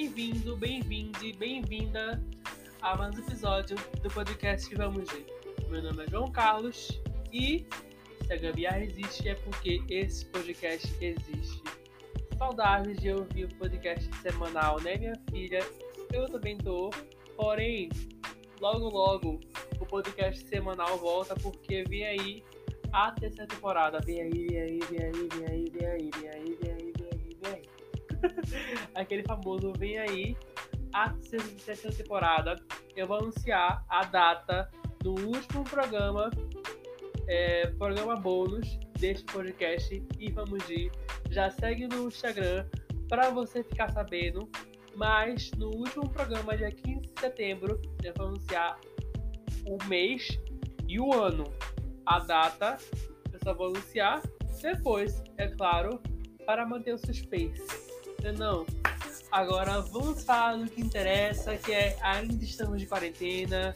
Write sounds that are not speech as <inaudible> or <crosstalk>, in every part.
Bem-vindo, bem-vinde, bem-vinda a mais um episódio do podcast que vamos ver. Meu nome é João Carlos e se a Gambiarra existe é porque esse podcast existe. Saudades de ouvir o podcast semanal, né, minha filha? Eu também tô, porém, logo logo o podcast semanal volta porque vem aí a terceira temporada. Vem aí, vem aí, vem aí, vem aí, vem aí, vem aí, <laughs> Aquele famoso vem aí a terceira temporada. Eu vou anunciar a data do último programa, é, programa bônus deste podcast e vamos ir. Já segue no Instagram para você ficar sabendo. Mas no último programa, dia 15 de setembro, eu vou anunciar o mês e o ano. A data eu só vou anunciar depois, é claro, para manter o suspense. Não. Agora vamos falar do que interessa, que é ainda estamos de quarentena.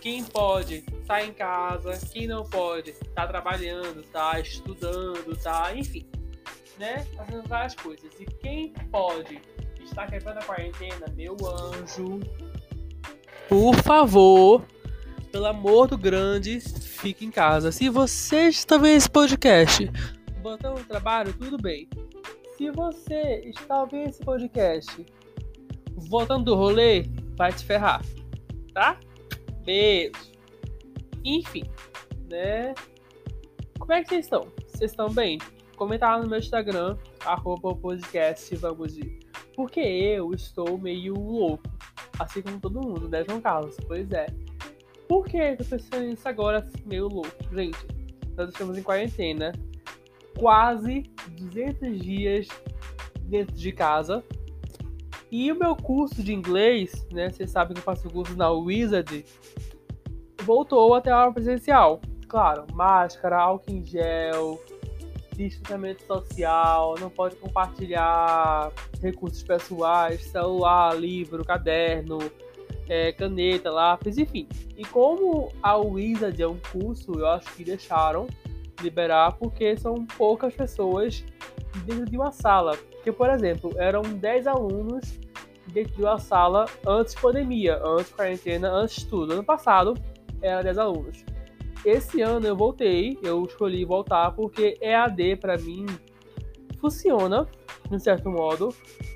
Quem pode tá em casa, quem não pode tá trabalhando, tá estudando, tá, enfim, né, fazendo várias coisas. E quem pode está quebrando a quarentena, meu anjo, por favor, pelo amor do grande, fique em casa. Se você está vendo esse podcast, botando trabalho, tudo bem. Se você está ouvindo esse podcast, voltando do rolê, vai te ferrar, tá? Beijo. Enfim, né? Como é que vocês estão? Vocês estão bem? Comenta lá no meu Instagram, arroba podcast, vamos. Porque eu estou meio louco, assim como todo mundo, né, João Carlos? Pois é. Por que eu tô pensando nisso agora, assim, meio louco? Gente, nós estamos em quarentena, quase 200 dias dentro de casa. E o meu curso de inglês, né? Vocês sabem que eu faço curso na Wizard, voltou até a aula presencial. Claro, máscara, álcool em gel, distanciamento social, não pode compartilhar recursos pessoais, celular, livro, caderno, é, caneta, lápis, enfim. E como a Wizard é um curso, eu acho que deixaram liberar porque são poucas pessoas dentro de uma sala. Porque, por exemplo, eram 10 alunos dentro de uma sala antes pandemia, antes quarentena, antes tudo. Ano passado era 10 alunos. Esse ano eu voltei, eu escolhi voltar porque EAD para mim funciona, de certo modo,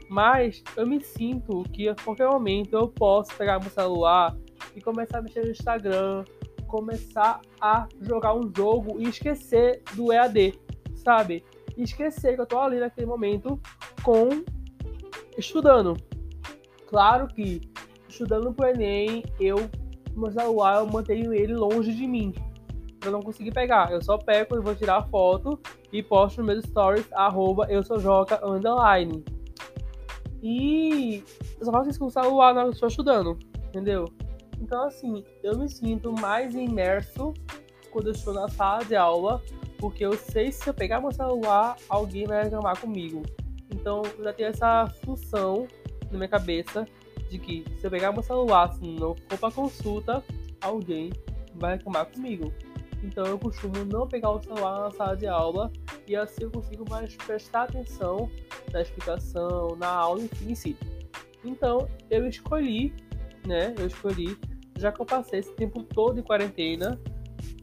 mas eu me sinto que a qualquer momento eu posso pegar meu celular e começar a mexer no Instagram, começar a jogar um jogo e esquecer do EAD, sabe? E esquecer que eu tô ali naquele momento com estudando. Claro que estudando pro Enem, eu meu celular eu mantenho ele longe de mim, eu não consegui pegar. Eu só pego e vou tirar a foto e posto no meus stories, arroba eu sou Joca underline. E eu só faço isso com o celular hora que estou estudando, entendeu? Então, assim, eu me sinto mais imerso quando eu estou na sala de aula, porque eu sei se eu pegar meu celular, alguém vai reclamar comigo. Então, eu já tenho essa função na minha cabeça de que se eu pegar meu celular, se não for para consulta, alguém vai reclamar comigo. Então eu costumo não pegar o celular na sala de aula e assim eu consigo mais prestar atenção na explicação, na aula em si. Então eu escolhi, né? Eu escolhi, já que eu passei esse tempo todo em quarentena,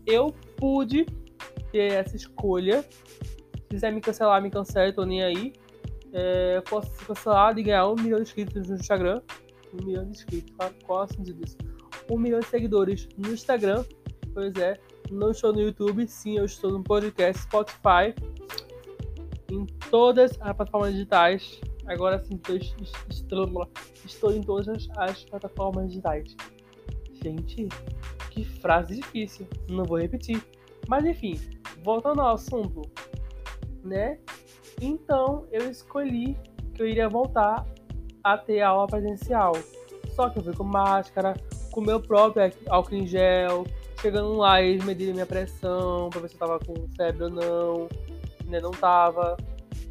eu pude ter essa escolha. Se quiser me cancelar, me cancele, tô nem aí. É, eu posso ser cancelado e ganhar um milhão de inscritos no Instagram. Um milhão de inscritos, qual é o sentido disso? Um milhão de seguidores no Instagram. Pois é, não estou no YouTube, sim, eu estou no podcast Spotify, em todas as plataformas digitais. Agora sim, estou, estou em todas as plataformas digitais. Gente, que frase difícil. Não vou repetir. Mas enfim, voltando ao assunto, né? Então eu escolhi que eu iria voltar a ter aula presencial. Só que eu fui com máscara, com meu próprio álcool em gel, Chegando lá, eles mediram minha pressão pra ver se eu tava com febre ou não. Ainda não tava.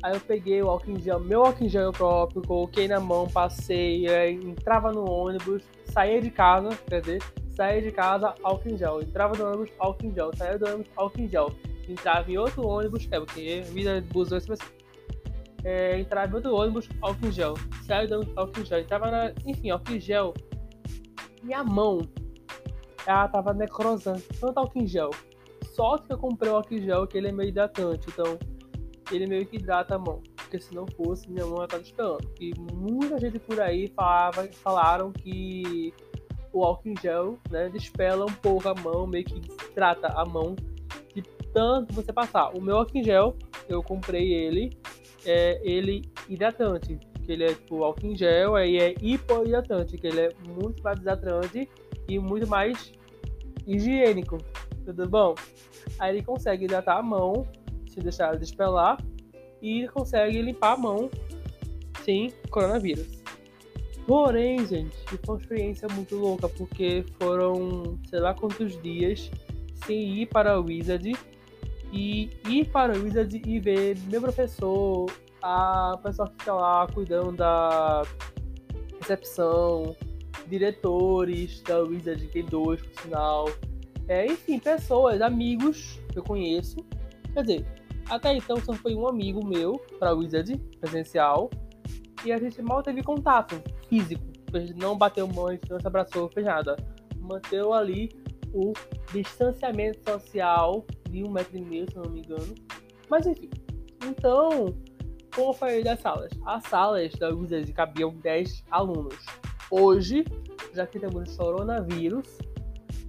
Aí eu peguei o álcool em gel, meu álcool em gel próprio, coloquei na mão, passei, entrava no ônibus, saía de casa, quer dizer, saía de casa, álcool em gel. Entrava no ônibus, álcool em gel. Saía do ônibus, álcool em gel. Entrava em outro ônibus, é porque vida de busão é assim. é, entrava do ônibus, álcool em gel. Saiu dando álcool em gel. Entrava na, enfim, álcool em gel. Minha mão, ela tava necrosando. Tanto álcool em gel. Só que eu comprei o álcool em gel, que ele é meio hidratante. Então, ele meio que hidrata a mão. Porque se não fosse, minha mão ia estar despelando. E muita gente por aí falava, falaram que o álcool em gel, né, despela um pouco a mão, meio que trata a mão de tanto você passar. O meu álcool em gel, eu comprei ele, é ele hidratante, que ele é tipo álcool em gel, aí é hipohidratante, que ele é muito mais hidratante e muito mais higiênico. Tudo bom? Aí ele consegue hidratar a mão, se deixar ela despelar, e consegue limpar a mão sem coronavírus. Porém, gente, foi uma experiência muito louca, porque foram sei lá quantos dias sem ir para o Wizard e ir para o Wizard e ver meu professor, a pessoa que fica lá cuidando da recepção, diretores da Wizard, tem dois, por sinal. É, enfim, pessoas, amigos que eu conheço. Quer dizer, até então só foi um amigo meu para o Wizard presencial e a gente mal teve contato físico. A gente não bateu mão, a gente não se abraçou, fez nada. Manteu ali o distanciamento social de um metro e meio, se não me engano. Mas enfim. Então, como eu falei das salas? As salas da Wizard cabiam 10 alunos. Hoje, já que temos coronavírus,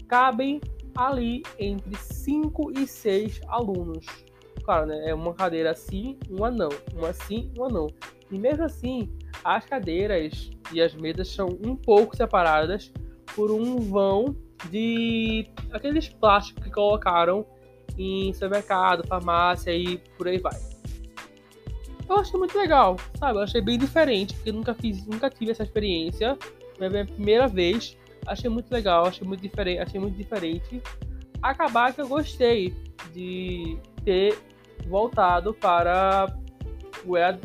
cabem ali entre 5 e 6 alunos. Claro, né? É uma cadeira assim, uma não. Uma sim, uma não. E mesmo assim, as cadeiras e as mesas são um pouco separadas por um vão de aqueles plásticos que colocaram em supermercado, farmácia e por aí vai. Eu achei muito legal, sabe? Eu achei bem diferente, porque nunca fiz, nunca tive essa experiência. Foi a minha primeira vez. Achei muito legal, achei muito diferente, achei muito diferente. Acabar que eu gostei de ter voltado para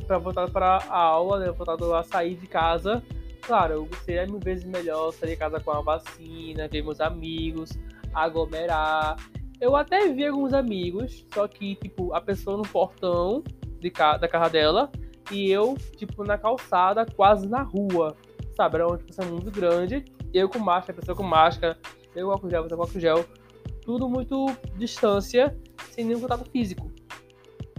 para voltar para a aula, né? voltado a sair de casa. Claro, seria mil vezes melhor sair de casa com a vacina, ver meus amigos, aglomerar. Eu até vi alguns amigos, só que, tipo, a pessoa no portão de ca da casa dela e eu, tipo, na calçada, quase na rua, sabe? Era uma discussão muito grande. Eu com máscara, a pessoa com máscara, eu com álcool gel, você com álcool gel. Tudo muito distância, sem nenhum contato físico.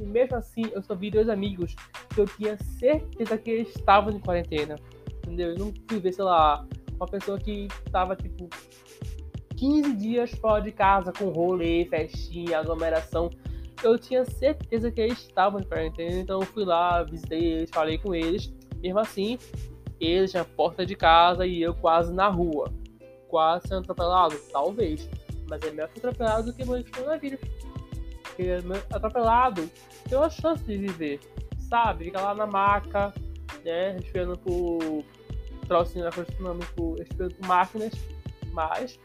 E mesmo assim, eu só vi dois amigos que eu tinha certeza que eles estavam em quarentena. Entendeu? Eu não fui ver, sei lá, uma pessoa que tava, tipo, 15 dias fora de casa, com rolê, festinha, aglomeração. Eu tinha certeza que eles estavam em quarentena, então fui lá, visitei eles, falei com eles. Mesmo assim, eles na porta de casa e eu quase na rua. Quase sendo atropelado? Talvez. Mas é melhor ser atropelado do que morrer de coronavírus que é atropelado, tem uma chance de viver, sabe? Fica lá na maca, né? Esperando por na por esperando por máquinas, mas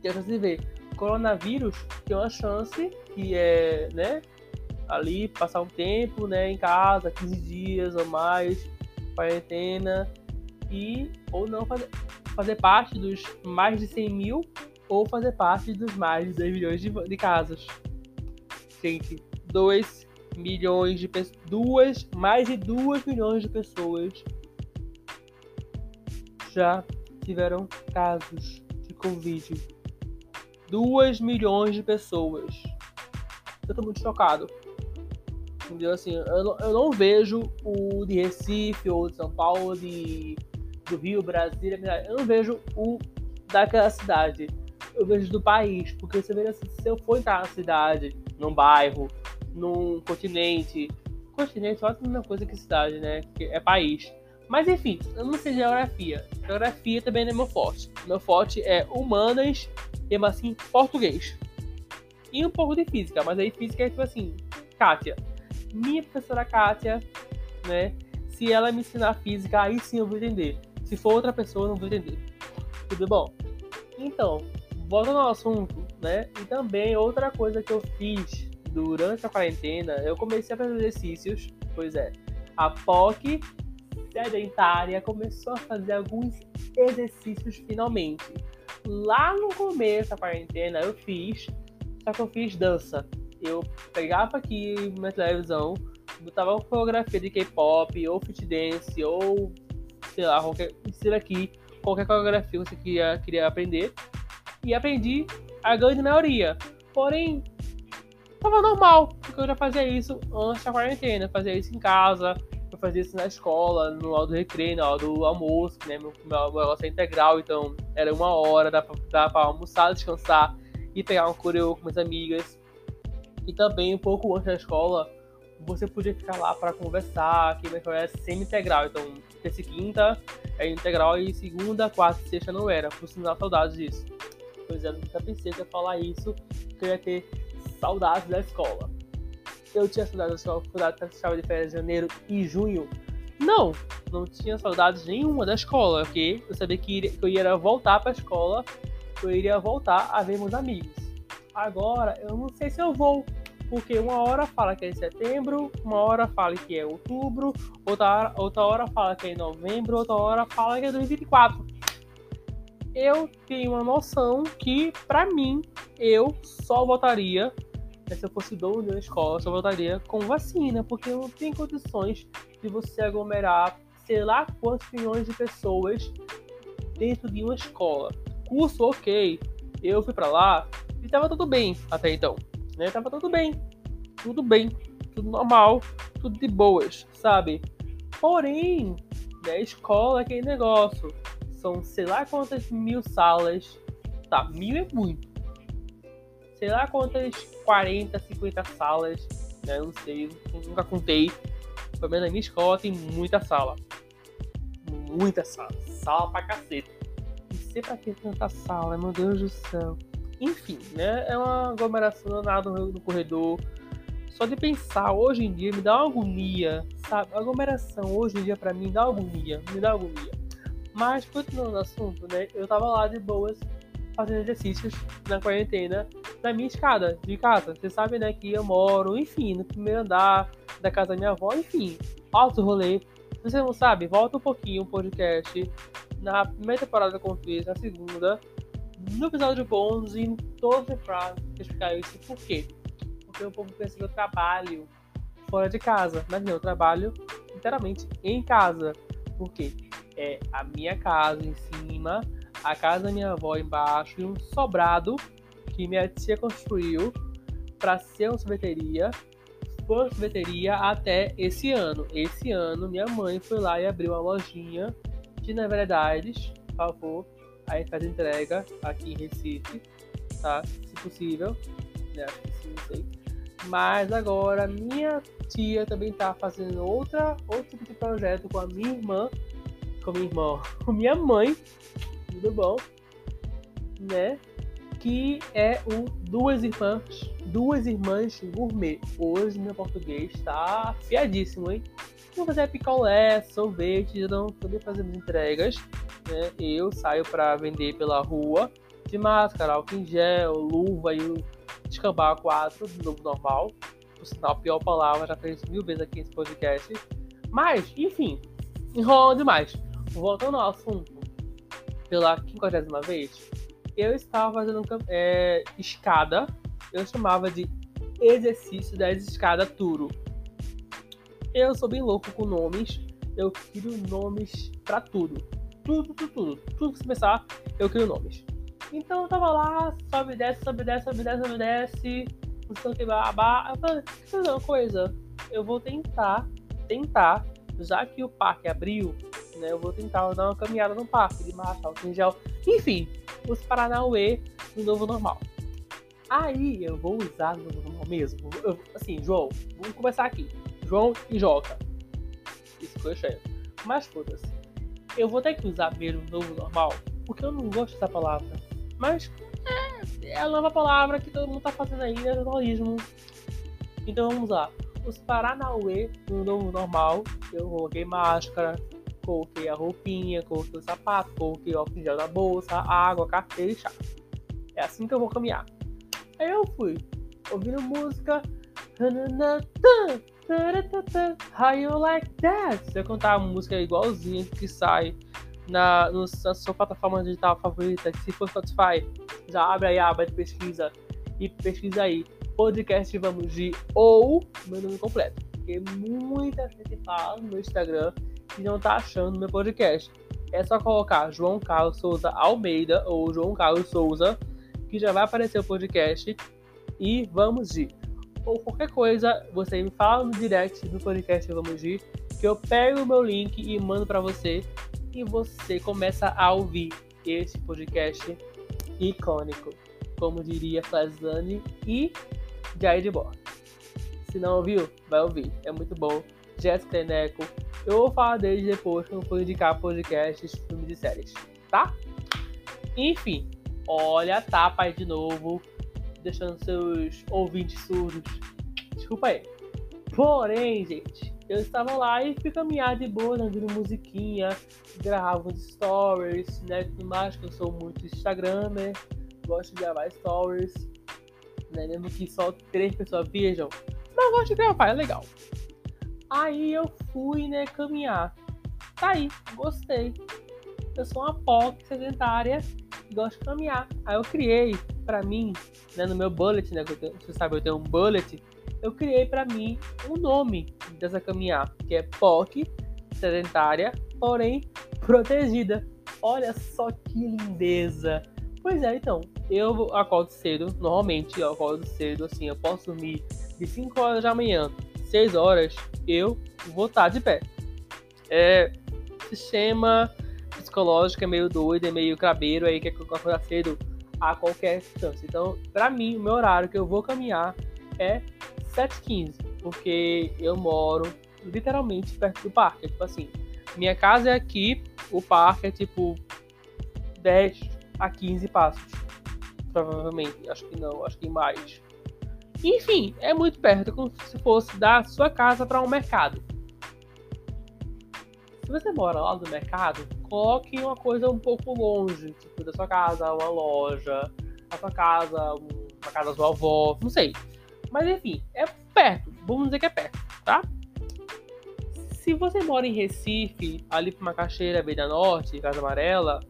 tem a chance de viver. Coronavírus tem uma chance que é, né? Ali passar um tempo, né? Em casa, 15 dias ou mais, quarentena, e ou não fazer, fazer parte dos mais de 100 mil ou fazer parte dos mais de 2 milhões de, de casos gente, 2 milhões de pessoas, duas, mais de 2 milhões de pessoas já tiveram casos de Covid. 2 milhões de pessoas. Eu tô muito chocado. Entendeu? Assim, eu não, eu não vejo o de Recife ou de São Paulo, de, do Rio, Brasília, eu não vejo o daquela cidade. Eu vejo do país. Porque você vê assim, se eu for entrar na cidade num bairro, num continente. Continente é a mesma coisa que cidade, né? Que é país. Mas enfim, eu não sei geografia. Geografia também não é meu forte. Meu forte é humanas e assim português. E um pouco de física, mas aí física é tipo assim, Kátia. Minha professora Kátia, né? Se ela me ensinar física, aí sim eu vou entender. Se for outra pessoa, eu não vou entender. Tudo bom? Então, voltando ao assunto, né? E também outra coisa que eu fiz durante a quarentena, eu comecei a fazer exercícios, pois é, a POC sedentária começou a fazer alguns exercícios finalmente. Lá no começo da quarentena eu fiz, só que eu fiz dança. Eu pegava aqui minha televisão, botava uma coreografia de K-pop, ou fit dance, ou sei lá, qualquer, ser aqui, qualquer coreografia que você queria, queria aprender. E aprendi a grande maioria. Porém, tava normal, porque eu já fazia isso antes da quarentena, fazia isso em casa, eu fazia isso na escola, no hora do recreio, na hora do almoço, né? Meu, meu negócio é integral, então era uma hora, dá pra, dá pra almoçar, descansar e pegar um coreo com minhas amigas. E também um pouco antes da escola, você podia ficar lá para conversar, que é semi-integral, então terça e quinta é integral e segunda, quarta e sexta não era, por sinal saudades disso. Pois é, nunca pensei que ia falar isso, que eu ia ter saudades da escola. Eu tinha saudades da escola, saudades da escola de férias de janeiro e junho. Não, não tinha saudades nenhuma da escola, porque eu sabia que, iria, que eu ia voltar para a escola, que eu iria voltar a ver meus amigos. Agora, eu não sei se eu vou, porque uma hora fala que é em setembro, uma hora fala que é outubro, outra outra hora fala que é em novembro, outra hora fala que é 2024 eu tenho uma noção que, para mim, eu só votaria, né, se eu fosse dono de uma escola, só votaria com vacina, porque não tem condições de você aglomerar sei lá quantos milhões de pessoas dentro de uma escola. Curso, ok. Eu fui para lá e tava tudo bem até então. Né? Tava tudo bem. Tudo bem. Tudo normal. Tudo de boas, sabe? Porém, né, escola é aquele negócio são sei lá quantas mil salas. Tá, mil é muito. Sei lá quantas 40, 50 salas. Né? Não sei, nunca contei. Pelo menos na minha escola tem muita sala. Muita sala. Sala pra cacete. Não sei pra que tanta sala, meu Deus do céu. Enfim, né? É uma aglomeração nada no corredor. Só de pensar hoje em dia me dá uma agonia, sabe? A aglomeração hoje em dia para mim dá agonia, me dá agonia. Mas, continuando no assunto, né? Eu tava lá de boas, fazendo exercícios na quarentena, na minha escada de casa. Você sabe, né, que eu moro, enfim, no primeiro andar da casa da minha avó, enfim, alto rolê. Se você não sabe, volta um pouquinho o podcast na primeira temporada com o na segunda, no episódio bônus e em todos os pra explicar isso. Por quê? Porque o povo pensa que eu trabalho fora de casa, mas não, eu trabalho literalmente em casa. Por quê? é a minha casa em cima, a casa da minha avó embaixo e um sobrado que minha tia construiu para ser uma sorveteria. Foi uma sorveteria até esse ano. Esse ano, minha mãe foi lá e abriu uma lojinha de novidades. Por favor, a faz entrega aqui em Recife, tá? Se possível. Né? Sim, não sei. Mas agora minha tia também tá fazendo outra, outro tipo de projeto com a minha irmã com minha irmã, <laughs> com minha mãe, tudo bom, né? Que é o Duas Irmãs, Duas Irmãs Gourmet. Hoje meu português está afiadíssimo, hein? Vou fazer picolé, sorvete, eu não poder fazer entregas, né? Eu saio para vender pela rua de máscara, álcool em gel, luva e o descambar 4 do novo normal. Por sinal, pior palavra, já fez mil vezes aqui nesse podcast. Mas, enfim, enrolando demais voltando ao assunto, pela quinquagésima vez, eu estava fazendo é, escada, eu chamava de exercício da escada Turo. Eu sou bem louco com nomes, eu crio nomes para tudo. Tudo, tudo, tudo. Tudo que você pensar, eu crio nomes. Então eu tava lá, sobe, desce, sobe, desce, sobe, desce, sobe, desce, não sei o que, babá. Eu falei, fazer uma coisa, eu vou tentar, tentar, já que o parque abriu, né? Eu vou tentar dar uma caminhada no parque de em gel. Enfim, os Paranauê no novo normal. Aí eu vou usar no novo normal mesmo. Eu, assim, João, vamos começar aqui. João e Joca. Isso foi cheio. Mas foda-se. Eu vou ter que usar mesmo no novo normal, porque eu não gosto dessa palavra. Mas é, é a nova palavra que todo mundo tá fazendo aí, é jornalismo. Então vamos lá. Os Paranauê no novo normal. Eu coloquei máscara, coloquei a roupinha, coloquei o sapato, coloquei o óculos gel na bolsa, água, carteira e chave. É assim que eu vou caminhar. Aí eu fui ouvindo música. How you like that? Se eu contar a música igualzinha que sai na, no, na sua plataforma digital favorita, se for Spotify, já abre aí a aba de pesquisa e pesquisa aí podcast Vamos de ou meu nome completo. porque muita gente fala no meu Instagram que não tá achando meu podcast. É só colocar João Carlos Souza Almeida ou João Carlos Souza, que já vai aparecer o podcast. E vamos ir. Ou qualquer coisa, você me fala no direct do podcast Vamos ir, que eu pego o meu link e mando para você. E você começa a ouvir esse podcast icônico, como diria Flaslane e Jair Borges. Se não ouviu, vai ouvir. É muito bom. Jéssica Eneco. Eu vou falar deles depois quando for indicar podcasts, filmes e séries, tá? Enfim, olha a tapa aí de novo, deixando seus ouvintes surdos. Desculpa aí. Porém, gente, eu estava lá e fui caminhar de boa, ouvindo musiquinha, gravava stories, né? Tudo mais, que eu sou muito Instagramer, gosto de gravar stories, né? Mesmo que só três pessoas vejam, mas gosto de gravar, é legal. Aí eu fui, né, caminhar. Tá aí, gostei. Eu sou uma POC sedentária e gosto de caminhar. Aí eu criei para mim, né, no meu bullet, né, que você sabe, eu tenho um bullet, eu criei para mim um nome dessa caminhar, que é POC sedentária, porém protegida. Olha só que lindeza. Pois é, então, eu acordo cedo, normalmente eu acordo cedo, assim, eu posso dormir de 5 horas da manhã, 6 horas, eu vou estar de pé. É, sistema psicológico é meio doido, é meio crabeiro aí, que é acordar cedo a qualquer distância. Então, para mim, o meu horário que eu vou caminhar é 7h15, porque eu moro literalmente perto do parque. Tipo assim, minha casa é aqui, o parque é tipo 10 a 15 passos. Provavelmente, acho que não, acho que mais. Enfim, é muito perto, como se fosse da sua casa para um mercado. Se você mora lá do mercado, coloque uma coisa um pouco longe, tipo da sua casa, uma loja, a sua casa, uma casa da sua avó, não sei. Mas enfim, é perto, vamos dizer que é perto, tá? Se você mora em Recife, ali para Macaxeira, Beira Norte, Casa Amarela,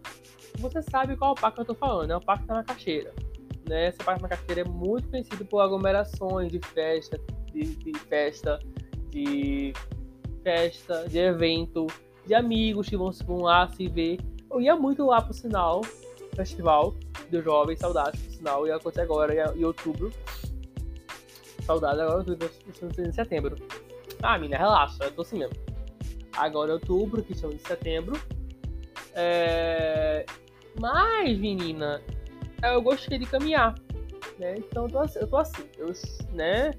você sabe qual o parque que eu tô falando, é o Parque da Macaxeira né? Essa parte da Macaxeira é muito conhecida por aglomerações de festa, de, de, festa, de festa, de evento, de amigos que vão, vão lá se ver. Eu ia muito lá pro sinal, festival do jovem, saudade pro sinal, ia acontecer agora em outubro. Saudade agora em setembro. Ah, mina, relaxa, eu tô assim mesmo. Agora é outubro, que estamos em setembro. É... Mas, menina, eu gostei de caminhar, né? Então eu tô assim, eu, tô assim, eu né?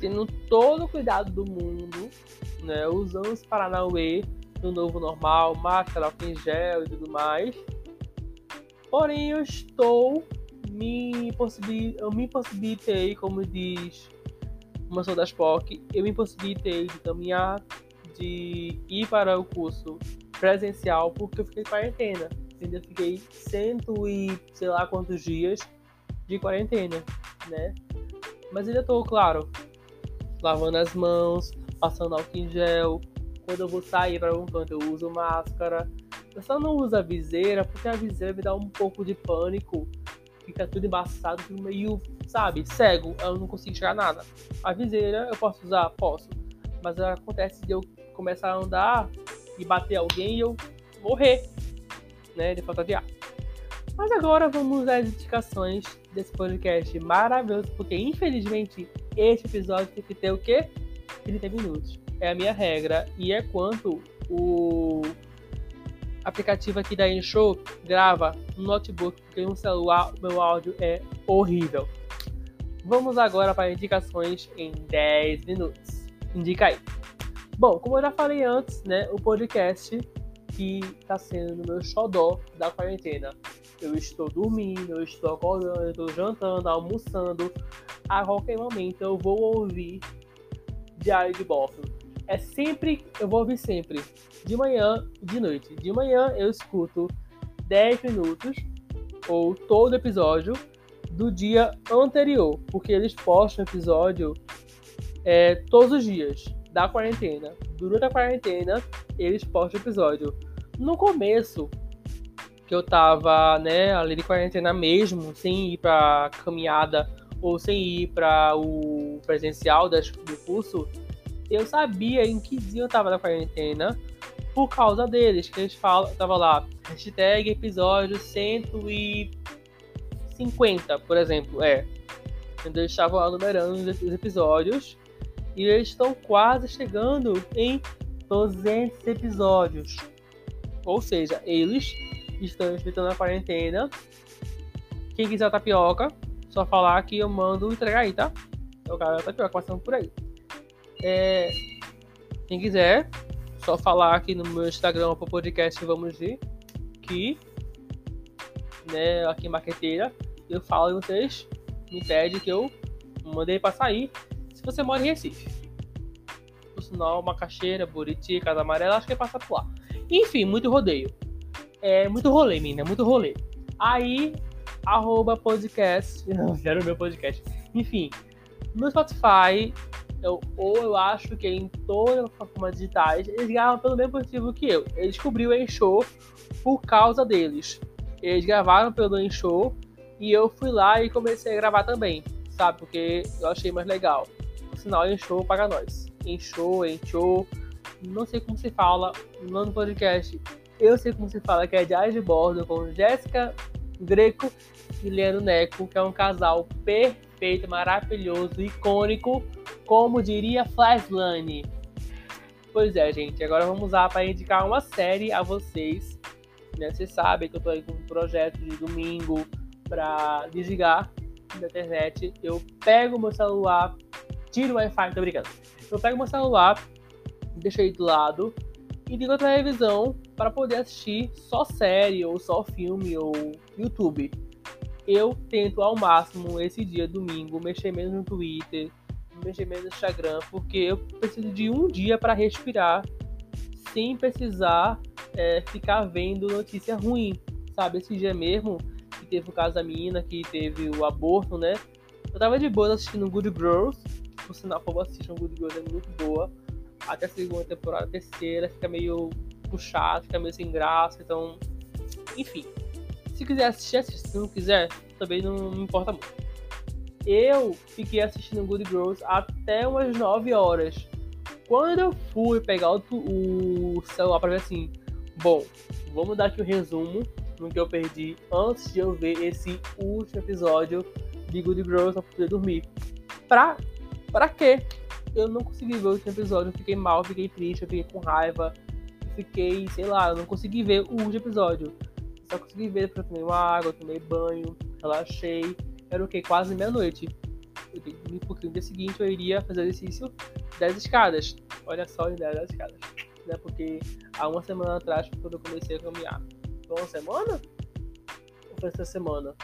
Tendo todo o cuidado do mundo, né? Usando os Paranauê do novo normal, máscara, álcool em gel e tudo mais. Porém, eu estou me possibil... eu me possibilitei, como diz uma sou das POC, eu me possibilitei de caminhar, de ir para o curso presencial porque eu fiquei em quarentena ainda fiquei cento e sei lá quantos dias de quarentena, né? Mas ainda tô, claro, lavando as mãos, passando álcool em gel. Quando eu vou sair para algum canto, eu uso máscara. Eu só não uso a viseira, porque a viseira me dá um pouco de pânico. Fica tudo embaçado, tudo meio, sabe, cego. Eu não consigo enxergar nada. A viseira eu posso usar? Posso. Mas acontece de eu começar a andar e bater alguém e eu morrer né, de falta de ar. Mas agora vamos às indicações desse podcast maravilhoso, porque infelizmente este episódio tem que ter o quê? 30 minutos. É a minha regra e é quanto o aplicativo aqui da InShow grava no notebook, porque no celular o meu áudio é horrível. Vamos agora para indicações em 10 minutos. Indica aí. Bom, como eu já falei antes, né, o podcast que está sendo meu xodó da quarentena. Eu estou dormindo, eu estou acordando, eu estou jantando, almoçando. A qualquer momento eu vou ouvir Diário de Boff. É sempre, eu vou ouvir sempre, de manhã e de noite. De manhã eu escuto 10 minutos ou todo episódio do dia anterior, porque eles postam episódio é, todos os dias da quarentena. Durante a quarentena, eles postam episódio. No começo, que eu tava, né, ali de quarentena mesmo, sem ir pra caminhada ou sem ir para o presencial do curso, eu sabia em que dia eu tava na quarentena por causa deles, que eles falam, tava lá, hashtag episódio 150, por exemplo, é. Então eles estavam lá numerando os episódios e eles estão quase chegando em 200 episódios. Ou seja, eles estão respeitando a quarentena. Quem quiser tapioca, só falar que eu mando entregar aí, tá? É o cara da tapioca passando por aí. É, quem quiser, só falar aqui no meu Instagram pro podcast Vamos ver que né, aqui em Maqueteira, eu falo e vocês me pedem que eu mandei pra sair se você mora em Recife. Por sinal, Macaxeira, Buriti, Casa Amarela, acho que é passar por lá. Enfim, muito rodeio. É muito rolê, menina, muito rolê. Aí, arroba podcast. <laughs> Não, era o meu podcast. Enfim, no Spotify, eu, ou eu acho que em todas as plataformas digitais, eles gravam pelo mesmo motivo que eu. Eles descobriu o Enshow por causa deles. Eles gravaram pelo Enshow e eu fui lá e comecei a gravar também, sabe? Porque eu achei mais legal. O sinal Enshow paga nós. Enshow, Enshow, não sei como se fala no nome do podcast. Eu sei como se fala, que é Diário de Bordo com Jéssica Greco e Leandro Neco, que é um casal perfeito, maravilhoso, icônico como diria Flashlane. Pois é, gente, agora vamos usar para indicar uma série a vocês. Né? Vocês sabem que eu estou aí com um projeto de domingo para desligar da internet. Eu pego meu celular, tiro o Wi-Fi, tô brincando. Eu pego meu celular, deixo aí do lado e ligo a televisão para poder assistir só série ou só filme ou YouTube. Eu tento ao máximo esse dia domingo mexer menos no Twitter, mexer menos no Instagram, porque eu preciso de um dia para respirar sem precisar é, ficar vendo notícia ruim, sabe? Esse dia mesmo, que teve o caso da menina, que teve o aborto, né? Eu tava de boa assistindo Good Girls, por sinal, por assistir Good Girls é muito boa, até a segunda temporada, a terceira, fica meio puxado, fica meio sem graça, então, enfim. Se quiser assistir, assiste. Se não quiser, também não me importa muito eu fiquei assistindo Good Girls até umas 9 horas. Quando eu fui pegar o, o celular para ver assim, bom, vamos dar aqui o um resumo no que eu perdi antes de eu ver esse último episódio de Good Girls pra poder dormir. Pra, pra quê? Eu não consegui ver o último episódio, eu fiquei mal, fiquei triste, eu fiquei com raiva, fiquei, sei lá, eu não consegui ver o último episódio. Só consegui ver porque eu tomei uma água, tomei banho, relaxei era o que? Quase meia-noite. Porque no dia seguinte eu iria fazer exercício das escadas. Olha só a ideia das escadas. Né? Porque há uma semana atrás, quando eu comecei a caminhar. Foi uma semana? Ou foi essa semana?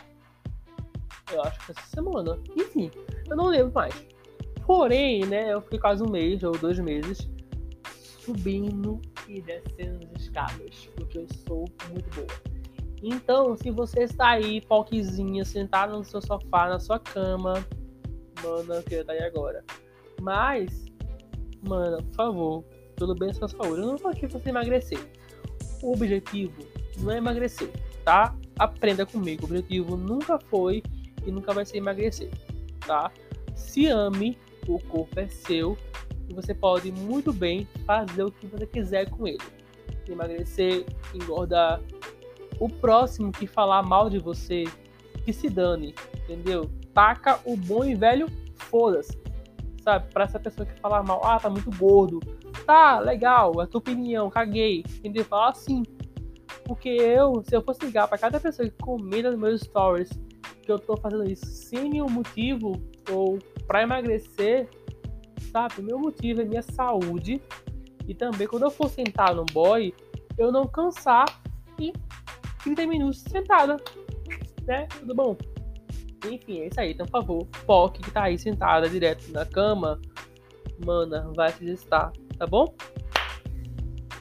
Eu acho que foi essa semana. Enfim, eu não lembro mais. Porém, né, eu fiquei quase um mês ou dois meses subindo e descendo as escadas, porque eu sou muito boa. Então, se você está aí, poquezinha, sentado no seu sofá, na sua cama, mano, eu queria estar aí agora. Mas, mano, por favor, pelo bem da sua saúde, eu não tô aqui pra você emagrecer. O objetivo não é emagrecer, tá? Aprenda comigo. O objetivo nunca foi e nunca vai ser emagrecer, tá? Se ame, o corpo é seu e você pode muito bem fazer o que você quiser com ele. Emagrecer, engordar, o próximo que falar mal de você, que se dane, entendeu? Taca o bom e velho, foda-se. Sabe? Pra essa pessoa que falar mal, ah, tá muito gordo. Tá, legal, é tua opinião, caguei. Entendeu? Falar assim. Porque eu, se eu fosse ligar pra cada pessoa que comenta nos meus stories que eu tô fazendo isso sem nenhum motivo ou pra emagrecer, sabe? O meu motivo é minha saúde. E também quando eu for sentar no boy, eu não cansar e 30 minutos sentada, né? Tudo bom? Enfim, é isso aí. Então, por favor, POC que tá aí sentada direto na cama, mana, vai se exercitar, tá bom?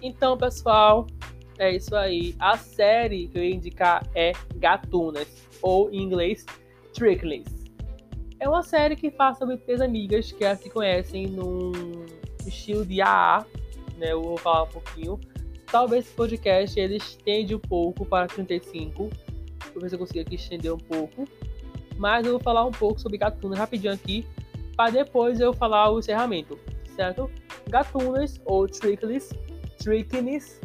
Então, pessoal, é isso aí. A série que eu ia indicar é Gatunas, ou em inglês, Tricklings. É uma série que fala sobre três amigas que se conhecem num estilo de AA, né? Eu vou falar um pouquinho Talvez esse podcast ele estende um pouco para 35. Vou ver se eu consigo aqui estender um pouco. Mas eu vou falar um pouco sobre Gatuno rapidinho aqui. Para depois eu falar o encerramento, certo? Gatunas ou Trickless, Trickiness,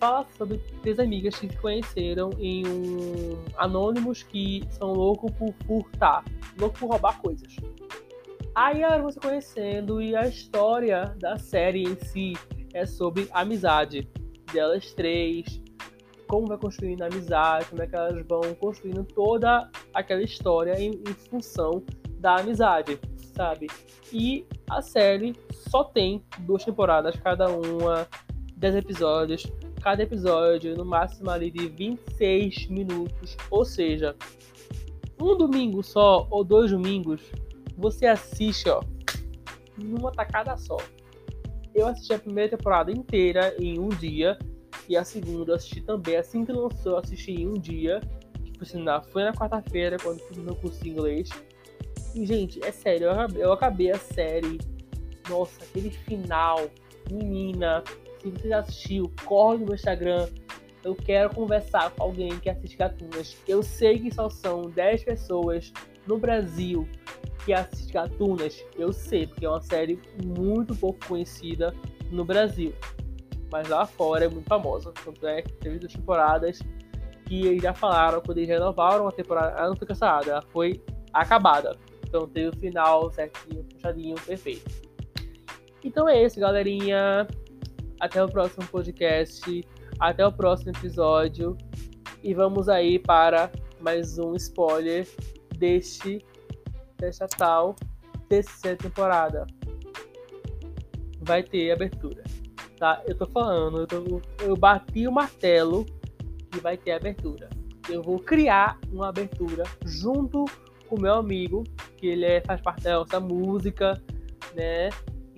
fala sobre três amigas que se conheceram em um anônimos que são loucos por furtar, loucos por roubar coisas. Aí elas vão se conhecendo e a história da série em si é sobre amizade delas três, como vai construindo a amizade, como é que elas vão construindo toda aquela história em, em função da amizade, sabe? E a série só tem duas temporadas, cada uma, dez episódios, cada episódio no máximo ali de 26 minutos, ou seja, um domingo só ou dois domingos, você assiste, ó, numa tacada só. Eu assisti a primeira temporada inteira em um dia e a segunda eu assisti também assim que lançou, assisti em um dia. Que por sinal foi na quarta-feira quando fiz meu curso de inglês. E gente, é sério, eu acabei, eu acabei a série. Nossa, aquele final, menina, se você já assistiu, corre no meu Instagram. Eu quero conversar com alguém que assiste Gatunas. Eu sei que só são 10 pessoas no Brasil que assiste Gatunas. Eu sei, porque é uma série muito pouco conhecida no Brasil. Mas lá fora é muito famosa. Tanto é que teve duas temporadas que já falaram quando eles renovaram a temporada. Ela não foi cancelada, ela foi acabada. Então teve o final certinho, fechadinho, perfeito. Então é isso, galerinha. Até o próximo podcast. Até o próximo episódio. E vamos aí para mais um spoiler deste desta tal terceira temporada. Vai ter abertura. Tá? Eu tô falando, eu, tô, eu bati o martelo e vai ter abertura. Eu vou criar uma abertura junto com o meu amigo, que ele é, faz parte dessa música, né?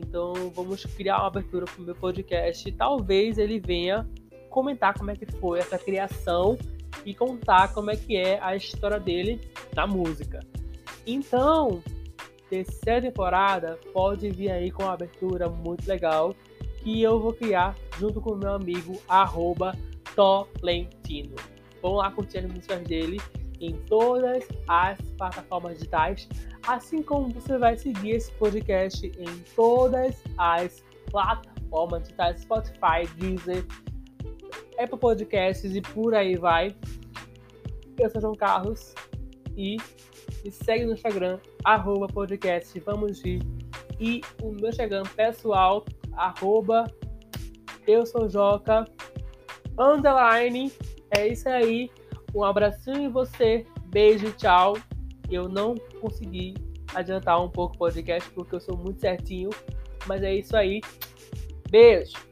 Então vamos criar uma abertura para o meu podcast. Talvez ele venha comentar como é que foi essa criação e contar como é que é a história dele na música. Então, terceira temporada pode vir aí com uma abertura muito legal que eu vou criar junto com o meu amigo arroba Tolentino. Vamos lá curtir as músicas dele em todas as plataformas digitais, assim como você vai seguir esse podcast em todas as plataformas digitais, Spotify, Deezer, Apple Podcasts e por aí vai. Eu sou João Carlos e me segue no Instagram, arroba podcast Vamos. E o meu Instagram pessoal, arroba eu sou Joca, underline. É isso aí. Um abracinho em você. Beijo, tchau. Eu não consegui adiantar um pouco o podcast porque eu sou muito certinho. Mas é isso aí. Beijo.